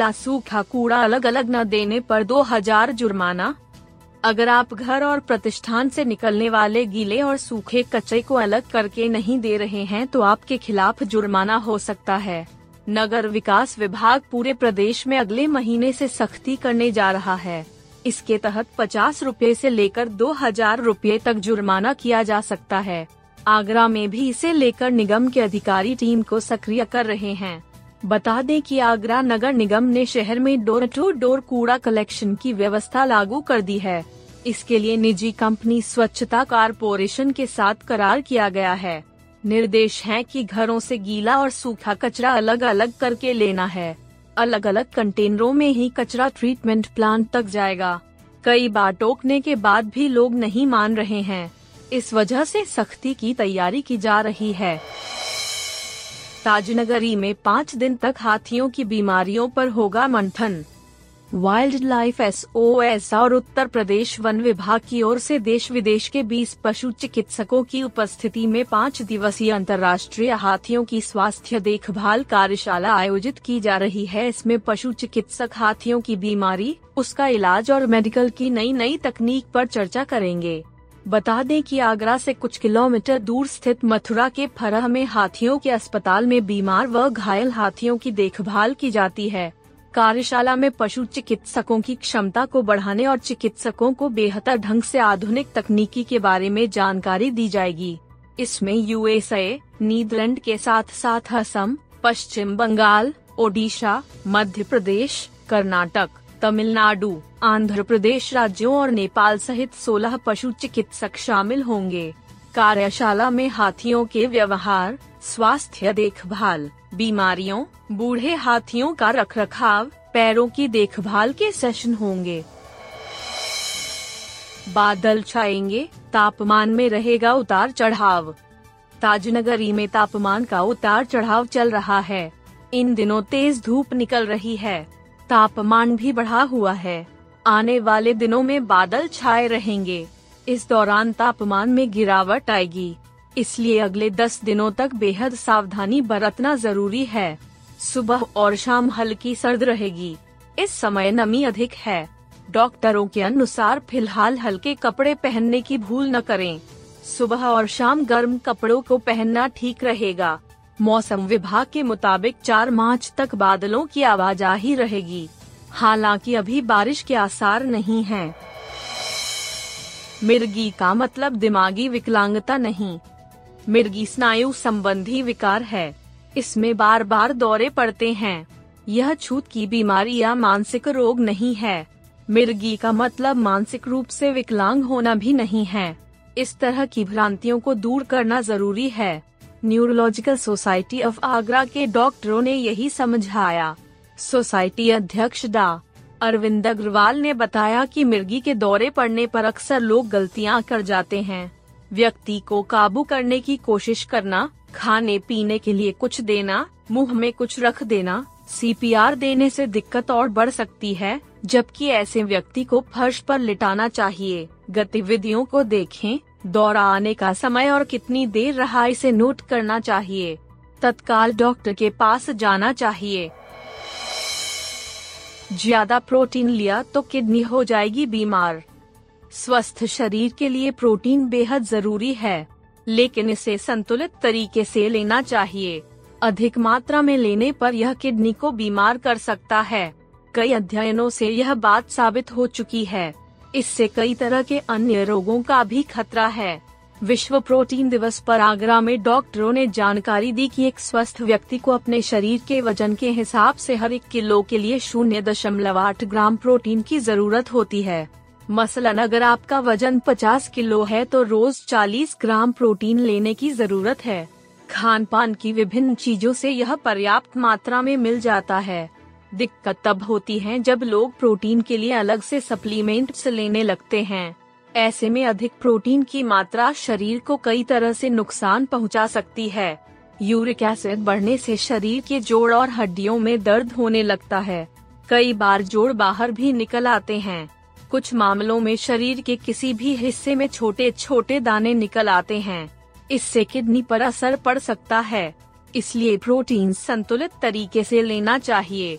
गीला सूखा कूड़ा अलग अलग न देने पर दो हज़ार जुर्माना। अगर आप घर और प्रतिष्ठान से निकलने वाले गीले और सूखे कचरे को अलग करके नहीं दे रहे हैं तो आपके खिलाफ जुर्माना हो सकता है। नगर विकास विभाग पूरे प्रदेश में अगले महीने से सख्ती करने जा रहा है। इसके तहत पचास रूपए से लेकर दो हज़ार रूपए तक जुर्माना किया जा सकता है। आगरा में भी इसे लेकर निगम के अधिकारी टीम को सक्रिय कर रहे हैं। बता दें कि आगरा नगर निगम ने शहर में डोर टू डोर कूड़ा कलेक्शन की व्यवस्था लागू कर दी है। इसके लिए निजी कंपनी स्वच्छता कारपोरेशन के साथ करार किया गया है। निर्देश है कि घरों से गीला और सूखा कचरा अलग अलग करके लेना है। अलग अलग कंटेनरों में ही कचरा ट्रीटमेंट प्लांट तक जाएगा। कई बार टोकने के बाद भी लोग नहीं मान रहे हैं। इस वजह से सख्ती की तैयारी की जा रही है। ताजनगरी में पाँच दिन तक हाथियों की बीमारियों पर होगा मंथन। Wildlife S O S और उत्तर प्रदेश वन विभाग की ओर से देश विदेश के 20 पशु चिकित्सकों की उपस्थिति में पाँच दिवसीय अंतर्राष्ट्रीय हाथियों की स्वास्थ्य देखभाल कार्यशाला आयोजित की जा रही है। इसमें पशु चिकित्सक हाथियों की बीमारी, उसका इलाज और मेडिकल की नई नई तकनीक पर चर्चा करेंगे। बता दें कि आगरा से कुछ किलोमीटर दूर स्थित मथुरा के फरह में हाथियों के अस्पताल में बीमार व घायल हाथियों की देखभाल की जाती है। कार्यशाला में पशु चिकित्सकों की क्षमता को बढ़ाने और चिकित्सकों को बेहतर ढंग से आधुनिक तकनीकी के बारे में जानकारी दी जाएगी। इसमें यूएसए नीदरलैंड के साथ साथ असम, पश्चिम बंगाल, ओडिशा, मध्य प्रदेश, कर्नाटक तमिलनाडु, आंध्र प्रदेश राज्यों और नेपाल सहित 16 पशु चिकित्सक शामिल होंगे। कार्यशाला में हाथियों के व्यवहार, स्वास्थ्य देखभाल, बीमारियों, बूढ़े हाथियों का रखरखाव, पैरों की देखभाल के सेशन होंगे। बादल छाएँगे, तापमान में रहेगा उतार चढ़ाव। ताजनगरी में तापमान का उतार चढ़ाव चल रहा है। इन दिनों तेज धूप निकल रही है। तापमान भी बढ़ा हुआ है। आने वाले दिनों में बादल छाए रहेंगे। इस दौरान तापमान में गिरावट आएगी। इसलिए अगले दस दिनों तक बेहद सावधानी बरतना ज़रूरी है। सुबह और शाम हल्की सर्द रहेगी। इस समय नमी अधिक है। डॉक्टरों के अनुसार फ़िलहाल हल्के कपड़े पहनने की भूल न करें। सुबह और शाम गर्म कपड़ों को पहनना ठीक रहेगा। मौसम विभाग के मुताबिक 4 मार्च तक बादलों की आवाजाही रहेगी। हालाँकि अभी बारिश के आसार नहीं हैं। मिर्गी का मतलब दिमागी विकलांगता नहीं। मिर्गी स्नायु संबंधी विकार है। इसमें बार बार दौरे पड़ते हैं। यह छूत की बीमारी या मानसिक रोग नहीं है। मिर्गी का मतलब मानसिक रूप से विकलांग होना भी नहीं है। इस तरह की भ्रांतियों को दूर करना ज़रूरी है। न्यूरोलॉजिकल सोसाइटी ऑफ़ आगरा के डॉक्टरों ने यही समझाया। सोसाइटी अध्यक्ष डा. अरविंद अग्रवाल ने बताया कि मिर्गी के दौरे पड़ने पर अक्सर लोग गलतियाँ कर जाते हैं। व्यक्ति को काबू करने की कोशिश करना, खाने पीने के लिए कुछ देना, मुँह में कुछ रख देना, सीपीआर देने से दिक्कत और बढ़ सकती है, जबकि ऐसे व्यक्ति को फर्श पर लिटाना चाहिए। गतिविधियों को देखें दौरा आने का समय और कितनी देर रहा इसे नोट करना चाहिए। तत्काल डॉक्टर के पास जाना चाहिए। ज़्यादा प्रोटीन लिया तो किडनी हो जाएगी बीमार। स्वस्थ शरीर के लिए प्रोटीन बेहद ज़रूरी है, लेकिन इसे संतुलित तरीके से लेना चाहिए। अधिक मात्रा में लेने पर यह किडनी को बीमार कर सकता है। कई अध्ययनों से यह बात साबित हो चुकी है। इससे कई तरह के अन्य रोगों का भी खतरा है। विश्व प्रोटीन दिवस पर आगरा में डॉक्टरों ने जानकारी दी कि एक स्वस्थ व्यक्ति को अपने शरीर के वज़न के हिसाब से हर एक किलो के लिए शून्य दशमलव आठ ग्राम प्रोटीन की ज़रूरत होती है। मसलन, अगर आपका वज़न 50 किलो है तो रोज 40 ग्राम प्रोटीन लेने की ज़रूरत है। खान पान की विभिन्न चीज़ों से यह पर्याप्त मात्रा में मिल जाता है। दिक्कत तब होती है जब लोग प्रोटीन के लिए अलग से सप्लीमेंट्स लेने लगते हैं। ऐसे में अधिक प्रोटीन की मात्रा शरीर को कई तरह से नुकसान पहुँचा सकती है। यूरिक एसिड बढ़ने से शरीर के जोड़ और हड्डियों में दर्द होने लगता है। कई बार जोड़ बाहर भी निकल आते हैं। कुछ मामलों में शरीर के किसी भी हिस्से में छोटे छोटे दाने निकल आते हैं। इससे किडनी पर असर पड़ सकता है। इसलिए प्रोटीन संतुलित तरीके से लेना चाहिए।